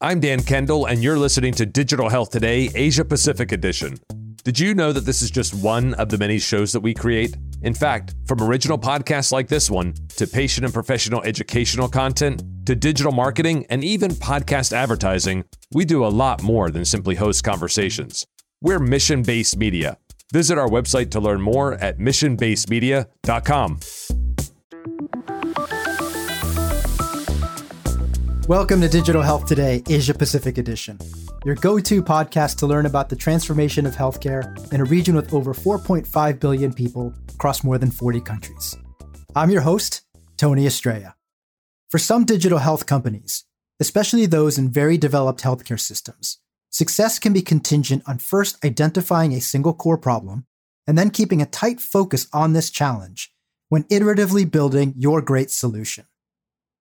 I'm Dan Kendall, and you're listening to Digital Health Today, Asia Pacific Edition. Did you know that this is just one of the many shows that we create? In fact, from original podcasts like this one, to patient and professional educational content, to digital marketing, and even podcast advertising, we do a lot more than simply host conversations. We're mission based media. Visit our website to learn more at missionbasedmedia.com. Welcome to Digital Health Today, Asia Pacific Edition, your go to podcast to learn about the transformation of healthcare in a region with over 4.5 billion people across more than 40 countries. I'm your host, Tony Estrella. For some digital health companies, especially those in very developed healthcare systems, success can be contingent on first identifying a single core problem and then keeping a tight focus on this challenge when iteratively building your great solution.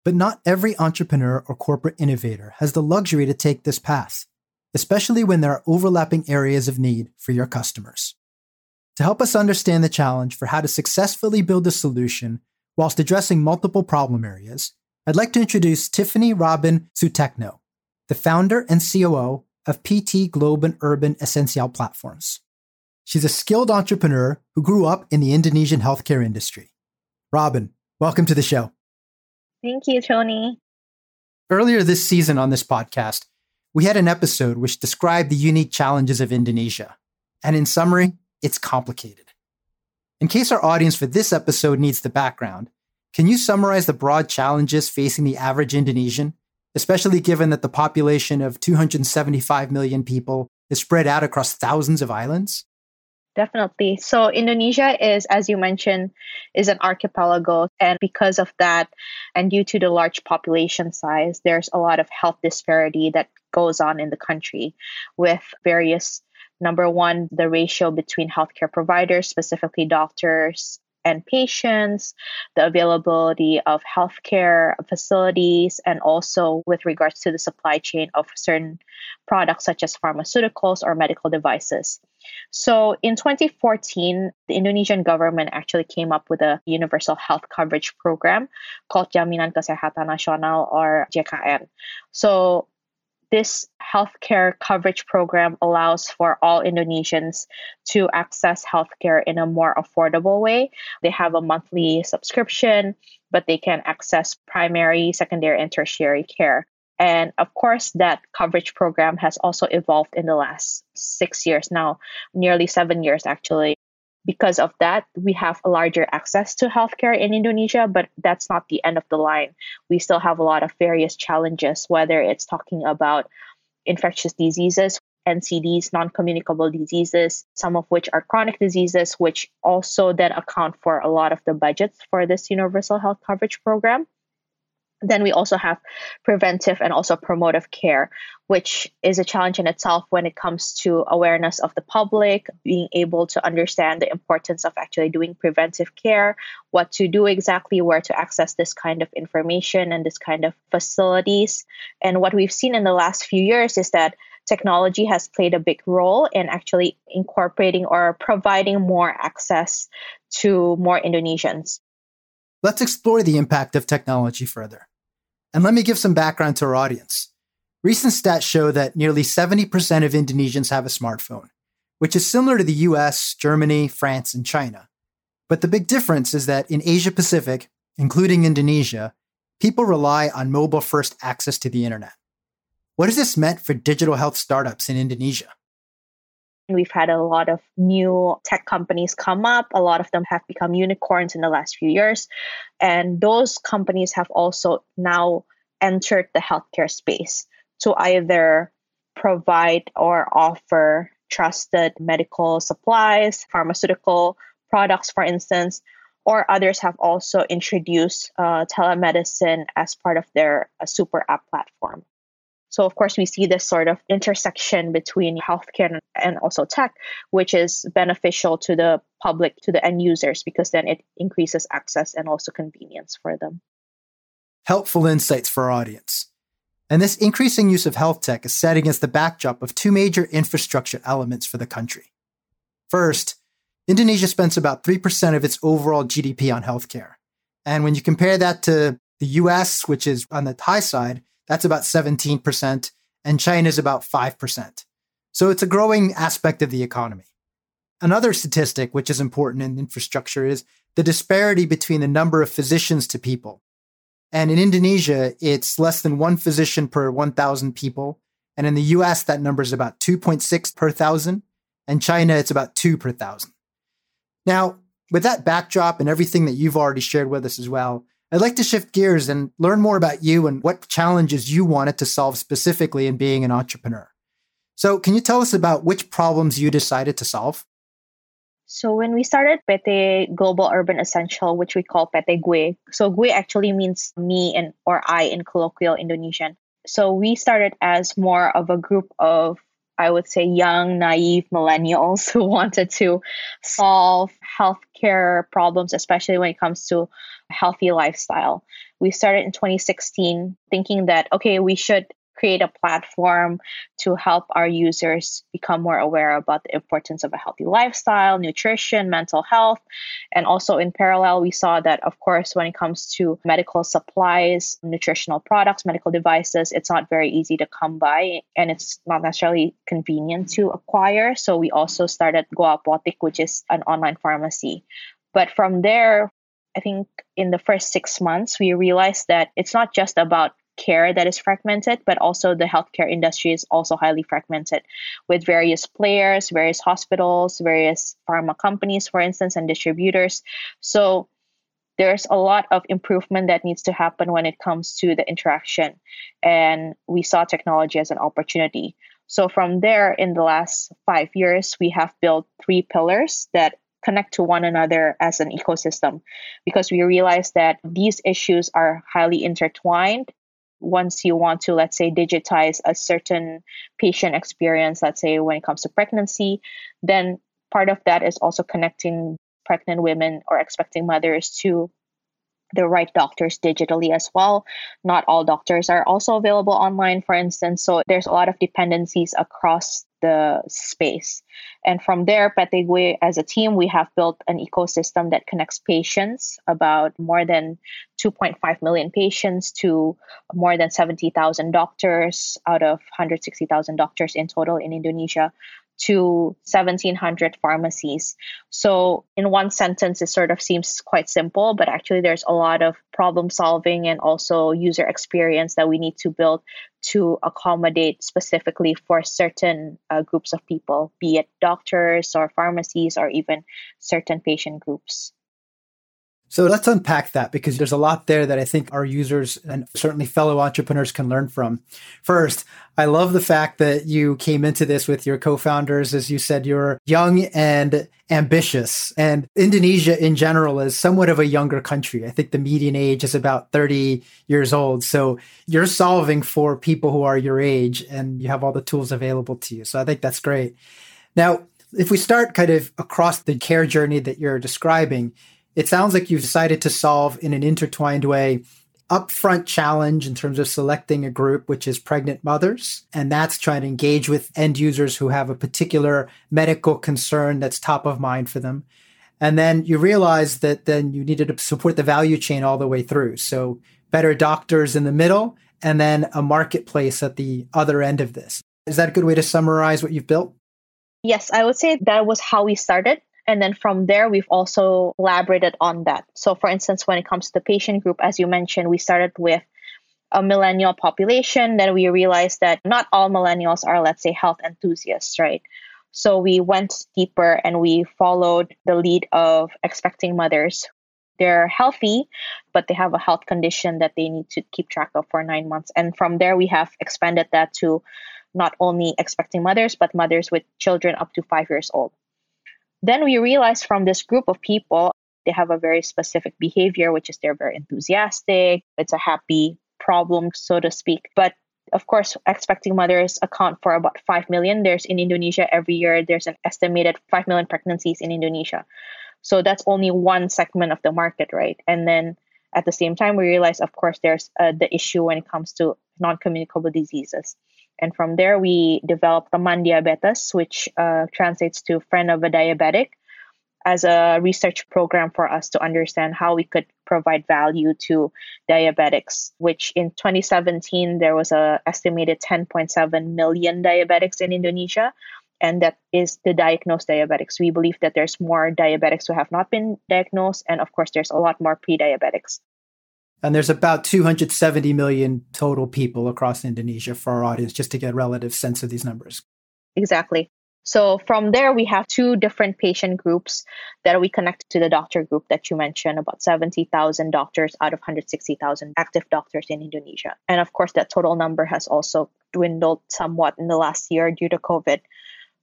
But not every entrepreneur or corporate innovator has the luxury to take this path, especially when there are overlapping areas of need for your customers. To help us understand the challenge for how to successfully build a solution whilst addressing multiple problem areas, I'd like to introduce Tiffany Robyn Soetikno, the founder and COO of PT Global Urban Essential Platforms. She's a skilled entrepreneur who grew up in the Indonesian healthcare industry. Robyn, welcome to the show. Thank you, Tony. Earlier this season on this podcast, we had an episode which described the unique challenges of Indonesia. And in summary, it's complicated. In case our audience for this episode needs the background, can you summarize the broad challenges facing the average Indonesian, especially given that the population of 275 million people is spread out across thousands of islands? Definitely. So Indonesia is, as you mentioned, is an archipelago. And because of that, and due to the large population size, there's a lot of health disparity that goes on in the country with various number one, the ratio between healthcare providers, specifically doctors and patients, the availability of healthcare facilities, and also with regards to the supply chain of certain products such as pharmaceuticals or medical devices. So in 2014, the Indonesian government actually came up with a universal health coverage program called Jaminan Kesehatan Nasional or JKN. So this healthcare coverage program allows for all Indonesians to access healthcare in a more affordable way. They have a monthly subscription, but they can access primary, secondary, and tertiary care. And of course, that coverage program has also evolved in the last six years now, nearly seven years actually. Because of that, we have a larger access to healthcare in Indonesia, but that's not the end of the line. We still have a lot of various challenges, whether it's talking about infectious diseases, NCDs, non communicable diseases, some of which are chronic diseases, which also then account for a lot of the budgets for this universal health coverage program. Then we also have preventive and also promotive care, which is a challenge in itself when it comes to awareness of the public, being able to understand the importance of actually doing preventive care, what to do exactly, where to access this kind of information and this kind of facilities. And what we've seen in the last few years is that technology has played a big role in actually incorporating or providing more access to more Indonesians. Let's explore the impact of technology further. And let me give some background to our audience. Recent stats show that nearly 70% of Indonesians have a smartphone, which is similar to the US, Germany, France, and China. But the big difference is that in Asia Pacific, including Indonesia, people rely on mobile first access to the internet. What has this meant for digital health startups in Indonesia? We've had a lot of new tech companies come up. A lot of them have become unicorns in the last few years. And those companies have also now entered the healthcare space to either provide or offer trusted medical supplies, pharmaceutical products, for instance, or others have also introduced uh, telemedicine as part of their uh, super app platform. So, of course, we see this sort of intersection between healthcare and also tech, which is beneficial to the public, to the end users, because then it increases access and also convenience for them. Helpful insights for our audience. And this increasing use of health tech is set against the backdrop of two major infrastructure elements for the country. First, Indonesia spends about 3% of its overall GDP on healthcare. And when you compare that to the US, which is on the high side, that's about 17%. and China is about 5%. So it's a growing aspect of the economy. Another statistic, which is important in infrastructure, is the disparity between the number of physicians to people. And in Indonesia, it's less than one physician per 1,000 people. And in the US, that number is about 2.6 per thousand. And China, it's about two per thousand. Now, with that backdrop and everything that you've already shared with us as well, I'd like to shift gears and learn more about you and what challenges you wanted to solve specifically in being an entrepreneur. So, can you tell us about which problems you decided to solve? So when we started PT Global Urban Essential, which we call PT Gue, so Gue actually means me and or I in colloquial Indonesian. So we started as more of a group of I would say young, naive millennials who wanted to solve healthcare problems, especially when it comes to healthy lifestyle. We started in 2016 thinking that, okay, we should create a platform to help our users become more aware about the importance of a healthy lifestyle, nutrition, mental health. And also, in parallel, we saw that, of course, when it comes to medical supplies, nutritional products, medical devices, it's not very easy to come by and it's not necessarily convenient to acquire. So, we also started Go Apotik, which is an online pharmacy. But from there, I think in the first six months, we realized that it's not just about care that is fragmented, but also the healthcare industry is also highly fragmented with various players, various hospitals, various pharma companies, for instance, and distributors. So there's a lot of improvement that needs to happen when it comes to the interaction. And we saw technology as an opportunity. So from there, in the last five years, we have built three pillars that connect to one another as an ecosystem because we realize that these issues are highly intertwined once you want to, let's say, digitize a certain patient experience, let's say when it comes to pregnancy, then part of that is also connecting pregnant women or expecting mothers to the right doctors digitally as well. Not all doctors are also available online, for instance. So there's a lot of dependencies across the space. And from there, PT Gue, as a team, we have built an ecosystem that connects patients, about more than 2.5 million patients, to more than 70,000 doctors out of 160,000 doctors in total in Indonesia to 1700 pharmacies. So, in one sentence, it sort of seems quite simple, but actually, there's a lot of problem solving and also user experience that we need to build to accommodate specifically for certain uh, groups of people, be it doctors or pharmacies or even certain patient groups. So let's unpack that because there's a lot there that I think our users and certainly fellow entrepreneurs can learn from. First, I love the fact that you came into this with your co-founders. As you said, you're young and ambitious. And Indonesia in general is somewhat of a younger country. I think the median age is about 30 years old. So you're solving for people who are your age and you have all the tools available to you. So I think that's great. Now, if we start kind of across the care journey that you're describing, it sounds like you've decided to solve in an intertwined way upfront challenge in terms of selecting a group which is pregnant mothers and that's trying to engage with end users who have a particular medical concern that's top of mind for them. And then you realize that then you needed to support the value chain all the way through. So better doctors in the middle and then a marketplace at the other end of this. Is that a good way to summarize what you've built? Yes i would say that was how we started and then from there, we've also elaborated on that. So, for instance, when it comes to the patient group, as you mentioned, we started with a millennial population. Then we realized that not all millennials are, let's say, health enthusiasts, right? So we went deeper and we followed the lead of expecting mothers. They're healthy, but they have a health condition that they need to keep track of for nine months. And from there, we have expanded that to not only expecting mothers, but mothers with children up to five years old. Then we realized from this group of people, they have a very specific behavior, which is they're very enthusiastic. It's a happy problem, so to speak. But of course, expecting mothers account for about 5 million. There's in Indonesia every year, there's an estimated 5 million pregnancies in Indonesia. So that's only one segment of the market, right? And then at the same time, we realize, of course, there's uh, the issue when it comes to non communicable diseases. And from there, we developed Teman Diabetes, which uh, translates to friend of a diabetic, as a research program for us to understand how we could provide value to diabetics, which in 2017 there was a estimated 10.7 million diabetics in Indonesia. And that is the diagnosed diabetics. We believe that there's more diabetics who have not been diagnosed. And of course, there's a lot more pre diabetics. And there's about 270 million total people across Indonesia for our audience, just to get a relative sense of these numbers. Exactly. So from there, we have two different patient groups that we connect to the doctor group that you mentioned about 70,000 doctors out of 160,000 active doctors in Indonesia. And of course, that total number has also dwindled somewhat in the last year due to COVID.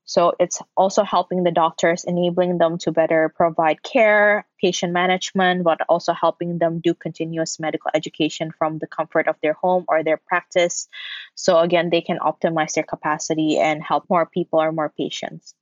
So it's also helping the doctors, enabling them to better provide care, patient management, but also helping them do continuous medical education from the comfort of their home or their practice. So again, they can optimize their capacity and help more people or more patients.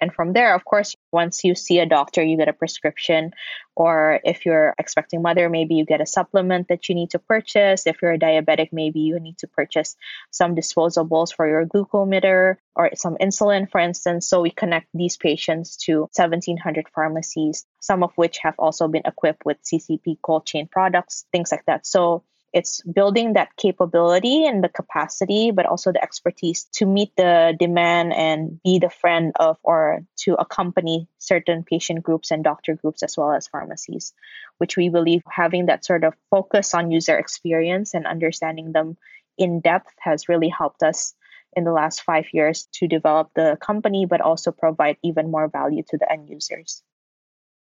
And from there, of course, once you see a doctor, you get a prescription. Or if you're expecting mother, maybe you get a supplement that you need to purchase. If you're a diabetic, maybe you need to purchase some disposables for your glucometer or some insulin, for instance. So we connect these patients to 1,700 pharmacies, some of which have also been equipped with CCP cold chain products, things like that. So it's building that capability and the capacity but also the expertise to meet the demand and be the friend of or to accompany certain patient groups and doctor groups as well as pharmacies which we believe having that sort of focus on user experience and understanding them in depth has really helped us in the last 5 years to develop the company but also provide even more value to the end users.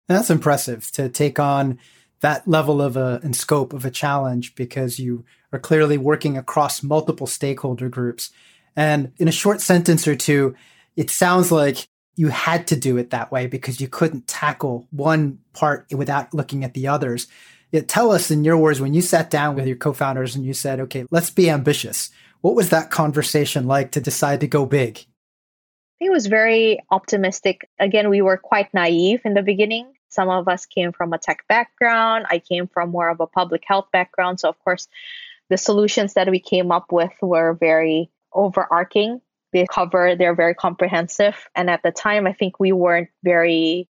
That's impressive to take on that level of a and scope of a challenge because you are clearly working across multiple stakeholder groups. And in a short sentence or two, it sounds like you had to do it that way because you couldn't tackle one part without looking at the others. It, tell us in your words when you sat down with your co-founders and you said, "Okay, let's be ambitious." What was that conversation like to decide to go big? It was very optimistic. Again, we were quite naive in the beginning. Some of us came from a tech background. I came from more of a public health background. So, of course, the solutions that we came up with were very overarching. They cover, they're very comprehensive. And at the time, I think we weren't very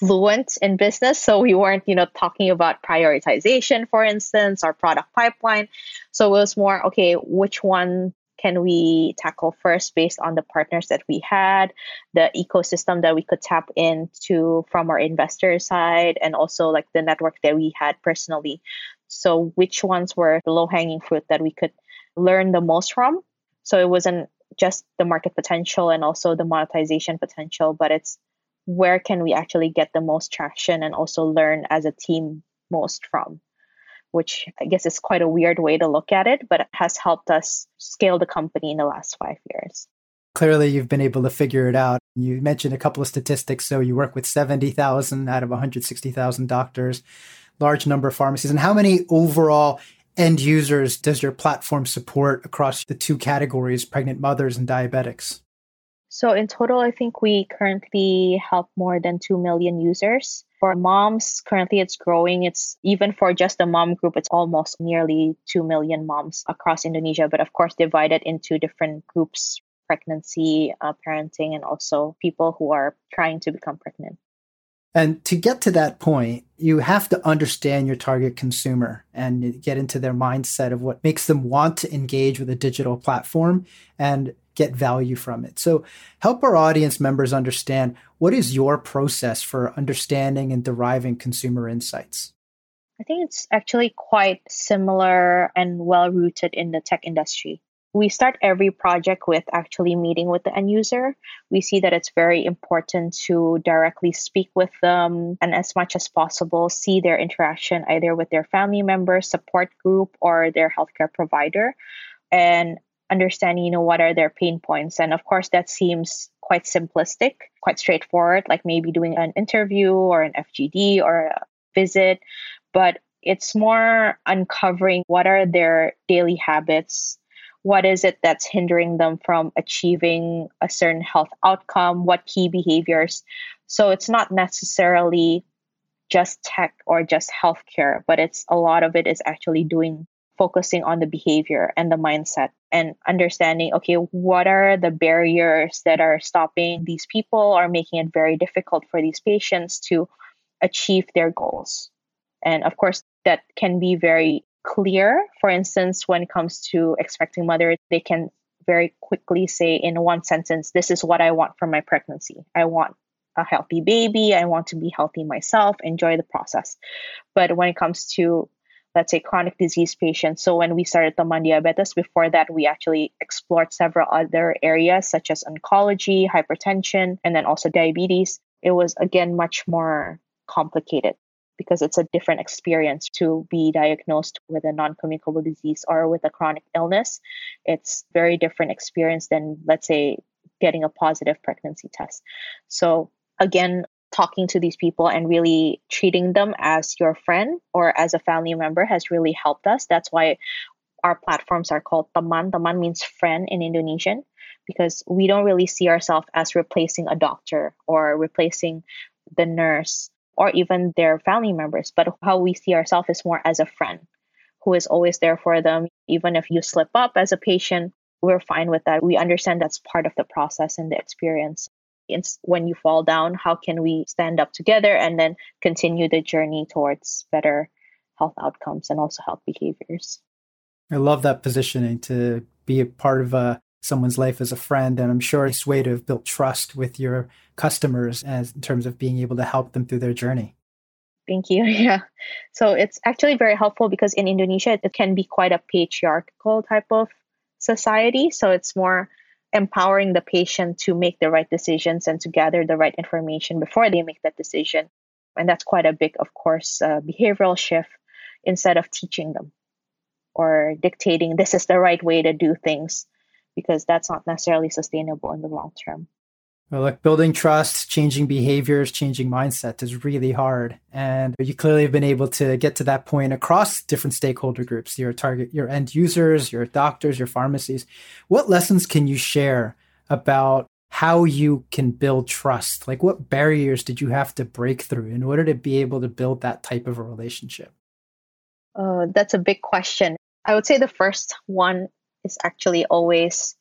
fluent in business. So we weren't, you know, talking about prioritization, for instance, or product pipeline. So it was more, okay, which one can we tackle first based on the partners that we had, the ecosystem that we could tap into from our investor side, and also like the network that we had personally. So, which ones were the low hanging fruit that we could learn the most from? So, it wasn't just the market potential and also the monetization potential, but it's where can we actually get the most traction and also learn as a team most from which I guess is quite a weird way to look at it, but it has helped us scale the company in the last five years. Clearly, you've been able to figure it out. You mentioned a couple of statistics. So, you work with 70,000 out of 160,000 doctors, large number of pharmacies. And how many overall end users does your platform support across the two categories, pregnant mothers and diabetics? So, in total, I think we currently help more than 2 million users for moms, currently it's growing. It's even for just the mom group, it's almost nearly 2 million moms across Indonesia, but of course, divided into different groups pregnancy, uh, parenting, and also people who are trying to become pregnant. And to get to that point, you have to understand your target consumer and get into their mindset of what makes them want to engage with a digital platform and get value from it. So, help our audience members understand what is your process for understanding and deriving consumer insights? I think it's actually quite similar and well rooted in the tech industry. We start every project with actually meeting with the end user. We see that it's very important to directly speak with them and, as much as possible, see their interaction either with their family member, support group, or their healthcare provider. And understanding, you know, what are their pain points. And of course, that seems quite simplistic, quite straightforward, like maybe doing an interview or an FGD or a visit. But it's more uncovering what are their daily habits. What is it that's hindering them from achieving a certain health outcome? What key behaviors? So it's not necessarily just tech or just healthcare, but it's a lot of it is actually doing focusing on the behavior and the mindset and understanding okay what are the barriers that are stopping these people or making it very difficult for these patients to achieve their goals and of course that can be very clear. For instance, when it comes to expecting mother, they can very quickly say in one sentence, This is what I want from my pregnancy. I want a healthy baby. I want to be healthy myself, enjoy the process. But when it comes to let's say chronic disease patients. So when we started Teman Diabetes, before that we actually explored several other areas such as oncology, hypertension, and then also diabetes. It was again much more complicated because it's a different experience to be diagnosed with a non-communicable disease or with a chronic illness. It's very different experience than let's say getting a positive pregnancy test. So again, talking to these people and really treating them as your friend or as a family member has really helped us. That's why our platforms are called Teman. Teman means friend in Indonesian because we don't really see ourselves as replacing a doctor or replacing the nurse or even their family members, but how we see ourselves is more as a friend who is always there for them. Even if you slip up as a patient, we're fine with that. We understand that's part of the process and the experience when you fall down how can we stand up together and then continue the journey towards better health outcomes and also health behaviors i love that positioning to be a part of uh, someone's life as a friend and i'm sure it's a way to have built trust with your customers as in terms of being able to help them through their journey Thank you. Yeah. So it's actually very helpful because in Indonesia, it can be quite a patriarchal type of society. So it's more empowering the patient to make the right decisions and to gather the right information before they make that decision. And that's quite a big, of course, uh, behavioral shift instead of teaching them or dictating this is the right way to do things because that's not necessarily sustainable in the long term. Well, look, building trust, changing behaviors, changing mindset is really hard. And you clearly have been able to get to that point across different stakeholder groups, your target, your end users, your doctors, your pharmacies. What lessons can you share about how you can build trust? Like what barriers did you have to break through in order to be able to build that type of a relationship? Uh, that's a big question. I would say the first one is actually always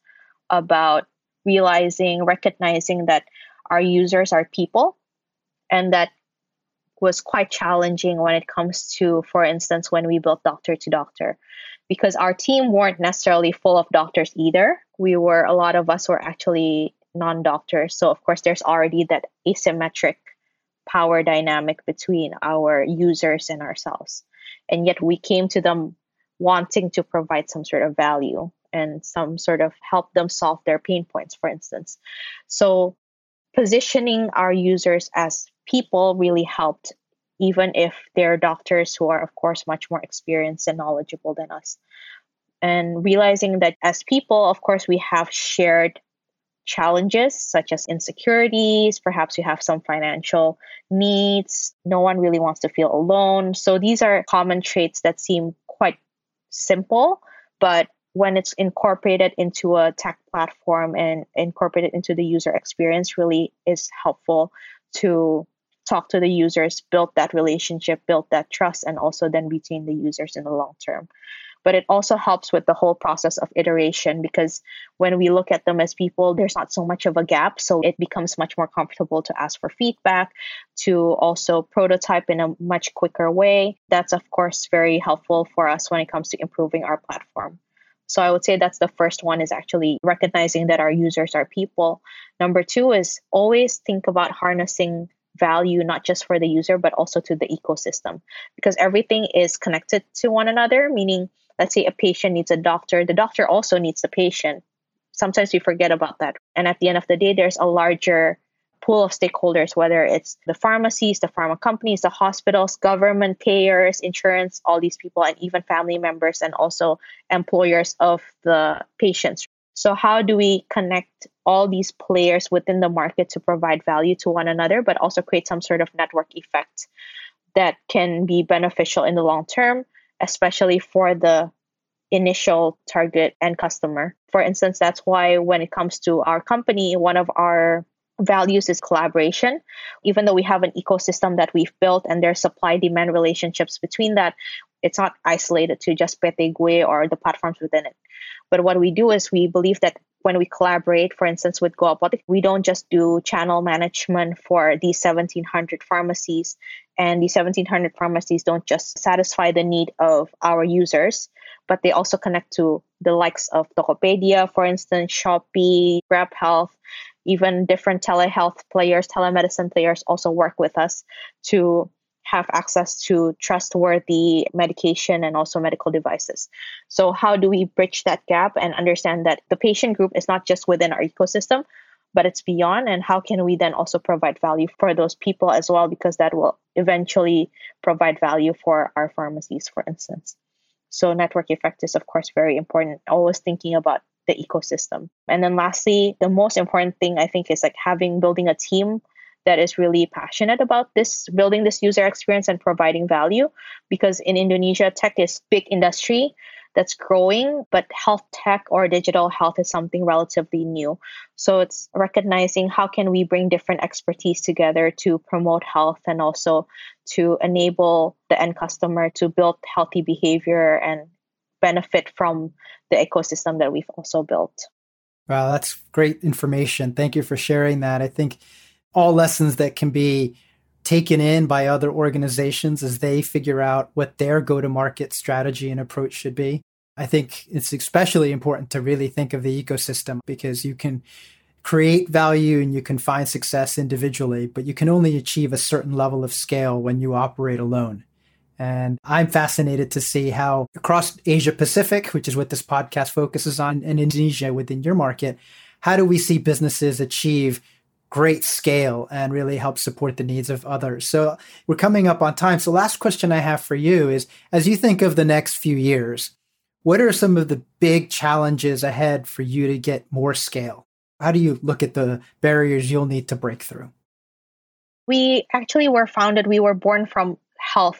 about realizing, recognizing that our users are people. And that was quite challenging when it comes to, for instance, when we built Doctor to Doctor, because our team weren't necessarily full of doctors either. We were, a lot of us were actually non doctors. So, of course, there's already that asymmetric power dynamic between our users and ourselves. And yet we came to them wanting to provide some sort of value and some sort of help them solve their pain points, for instance. So, positioning our users as people really helped, even if they're doctors who are, of course, much more experienced and knowledgeable than us. And realizing that as people, of course, we have shared challenges such as insecurities, perhaps you have some financial needs, no one really wants to feel alone. So these are common traits that seem quite simple, but when it's incorporated into a tech platform and incorporated into the user experience really is helpful to talk to the users build that relationship build that trust and also then retain the users in the long term. But it also helps with the whole process of iteration because when we look at them as people there's not so much of a gap. So it becomes much more comfortable to ask for feedback to also prototype in a much quicker way. That's of course very helpful for us when it comes to improving our platform so I would say that's the first one is actually recognizing that our users are people. Number two is always think about harnessing value not just for the user but also to the ecosystem. Because everything is connected to one another meaning let's say a patient needs a doctor the doctor also needs the patient. Sometimes we forget about that. And at the end of the day there's a larger pool of stakeholders, whether it's the pharmacies, the pharma companies, the hospitals, government payers, insurance, all these people, and even family members and also employers of the patients. So, how do we connect all these players within the market to provide value to one another, but also create some sort of network effect that can be beneficial in the long term, especially for the initial target and customer? For instance, that's why when it comes to our company, one of our values is collaboration. Even though we have an ecosystem that we've built and there's supply demand relationships between that, it's not isolated to just PTGUE or the platforms within it. But what we do is we believe that when we collaborate, for instance, with Go Apotik, we don't just do channel management for these 1700 pharmacies. And these 1700 pharmacies don't just satisfy the need of our users, but they also connect to the likes of Tokopedia, for instance, Shopee, Grab Health, even different telehealth players, telemedicine players also work with us to have access to trustworthy medication and also medical devices. So, how do we bridge that gap and understand that the patient group is not just within our ecosystem, but it's beyond? And how can we then also provide value for those people as well? Because that will eventually provide value for our pharmacies, for instance. So, network effect is, of course, very important. Always thinking about the ecosystem. And then lastly, the most important thing I think is like having building a team that is really passionate about this building this user experience and providing value because in Indonesia tech is big industry that's growing but health tech or digital health is something relatively new so it's recognizing how can we bring different expertise together to promote health and also to enable the end customer to build healthy behavior and benefit from the ecosystem that we've also built wow that's great information thank you for sharing that i think all lessons that can be taken in by other organizations as they figure out what their go to market strategy and approach should be. I think it's especially important to really think of the ecosystem because you can create value and you can find success individually, but you can only achieve a certain level of scale when you operate alone. And I'm fascinated to see how across Asia Pacific, which is what this podcast focuses on, and Indonesia within your market, how do we see businesses achieve great scale and really help support the needs of others. So we're coming up on time. So last question I have for you is as you think of the next few years, what are some of the big challenges ahead for you to get more scale? How do you look at the barriers you'll need to break through? We actually were founded, we were born from health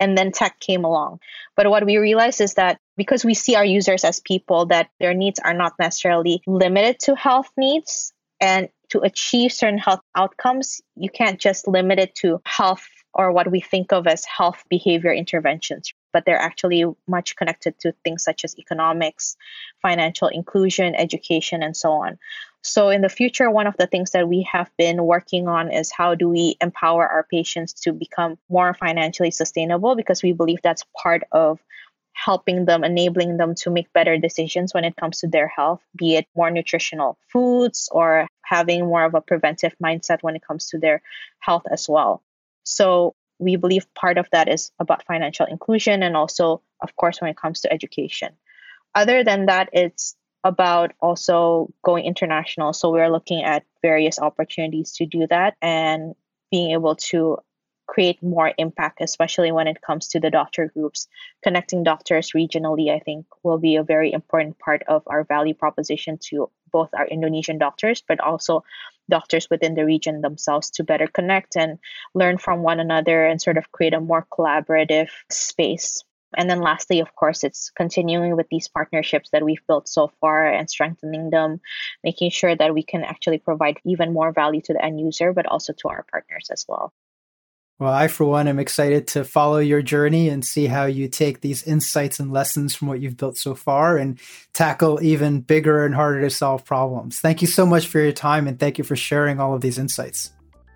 and then tech came along. But what we realized is that because we see our users as people, that their needs are not necessarily limited to health needs. And to achieve certain health outcomes, you can't just limit it to health or what we think of as health behavior interventions, but they're actually much connected to things such as economics, financial inclusion, education, and so on. So, in the future, one of the things that we have been working on is how do we empower our patients to become more financially sustainable because we believe that's part of helping them, enabling them to make better decisions when it comes to their health, be it more nutritional foods or having more of a preventive mindset when it comes to their health as well. So we believe part of that is about financial inclusion and also, of course, when it comes to education. Other than that, it's about also going international. So we're looking at various opportunities to do that and being able to create more impact, especially when it comes to the doctor groups. Connecting doctors regionally, I think, will be a very important part of our value proposition to both our Indonesian doctors, but also doctors within the region themselves to better connect and learn from one another and sort of create a more collaborative space. And then lastly, of course, it's continuing with these partnerships that we've built so far and strengthening them, making sure that we can actually provide even more value to the end user, but also to our partners as well. Well, I, for one, am excited to follow your journey and see how you take these insights and lessons from what you've built so far and tackle even bigger and harder to solve problems. Thank you so much for your time and thank you for sharing all of these insights.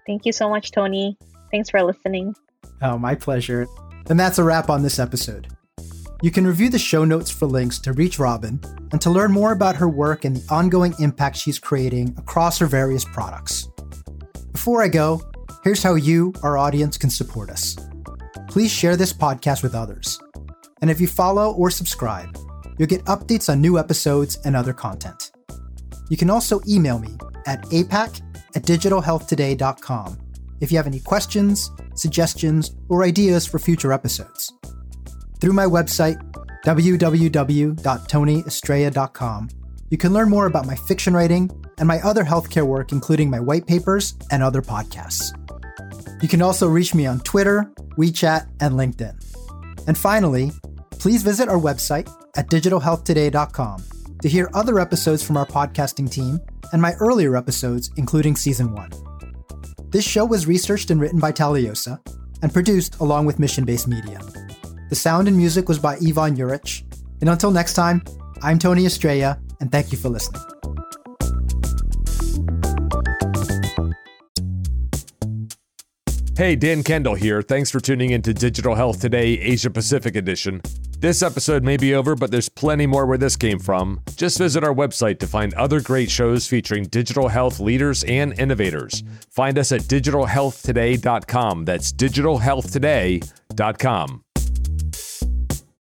Thank you so much, Tony. Thanks for listening. Oh, my pleasure. And that's a wrap on this episode. You can review the show notes for links to reach Robyn and to learn more about her work and the ongoing impact she's creating across her various products. Before I go, Here's how you, our audience, can support us. Please share this podcast with others. And if you follow or subscribe, you'll get updates on new episodes and other content. You can also email me at apac at digitalhealthtoday.com if you have any questions, suggestions, or ideas for future episodes. Through my website, www.tonyestrella.com, you can learn more about my fiction writing and my other healthcare work, including my white papers and other podcasts. You can also reach me on Twitter, WeChat, and LinkedIn. And finally, please visit our website at digitalhealthtoday.com to hear other episodes from our podcasting team and my earlier episodes, including season one. This show was researched and written by Taliosa and produced along with Mission Based Media. The sound and music was by Ivan Juric. And until next time, I'm Tony Estrella, and thank you for listening. Hey, Dan Kendall here. Thanks for tuning in to Digital Health Today, Asia Pacific Edition. This episode may be over, but there's plenty more where this came from. Just visit our website to find other great shows featuring digital health leaders and innovators. Find us at digitalhealthtoday.com. That's digitalhealthtoday.com.